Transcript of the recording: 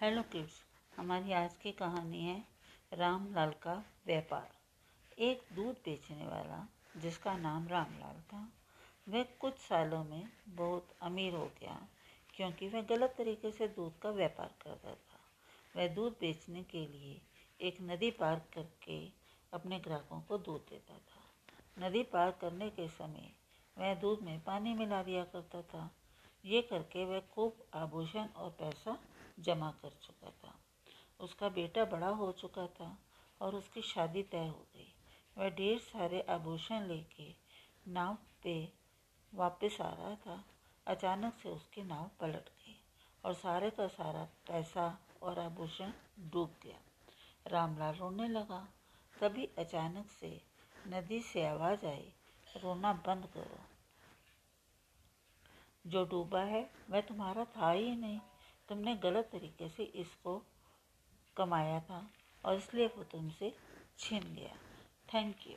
Hello kids हमारी आज की कहानी है रामलाल का व्यापार। एक दूध बेचने वाला, जिसका नाम रामलाल था, वह कुछ सालों में बहुत अमीर हो गया, क्योंकि वह गलत तरीके से दूध का व्यापार करता था। वह दूध बेचने के लिए एक नदी पार करके अपने ग्राहकों को दूध देता था। नदी पार करने के समय वह दूध में पानी मिला दिया करता था। ये करके वह खूब आभूषण और पैसा जमा कर चुका था। उसका बेटा बड़ा हो चुका था और उसकी शादी तय हो गई। वह ढेर सारे आभूषण लेके नाव पे वापस आ रहा था। अचानक से उसकी नाव पलट गई और सारे का सारा पैसा और आभूषण डूब गया। रामलाल रोने लगा। तभी अचानक से नदी से आवाज़ आई, रोना बंद करो। जो डूबा है, वह तुम्हारा था ही नहीं। तुमने गलत तरीके से इसको कमाया था और इसलिए वो तुमसे छीन गया। Thank you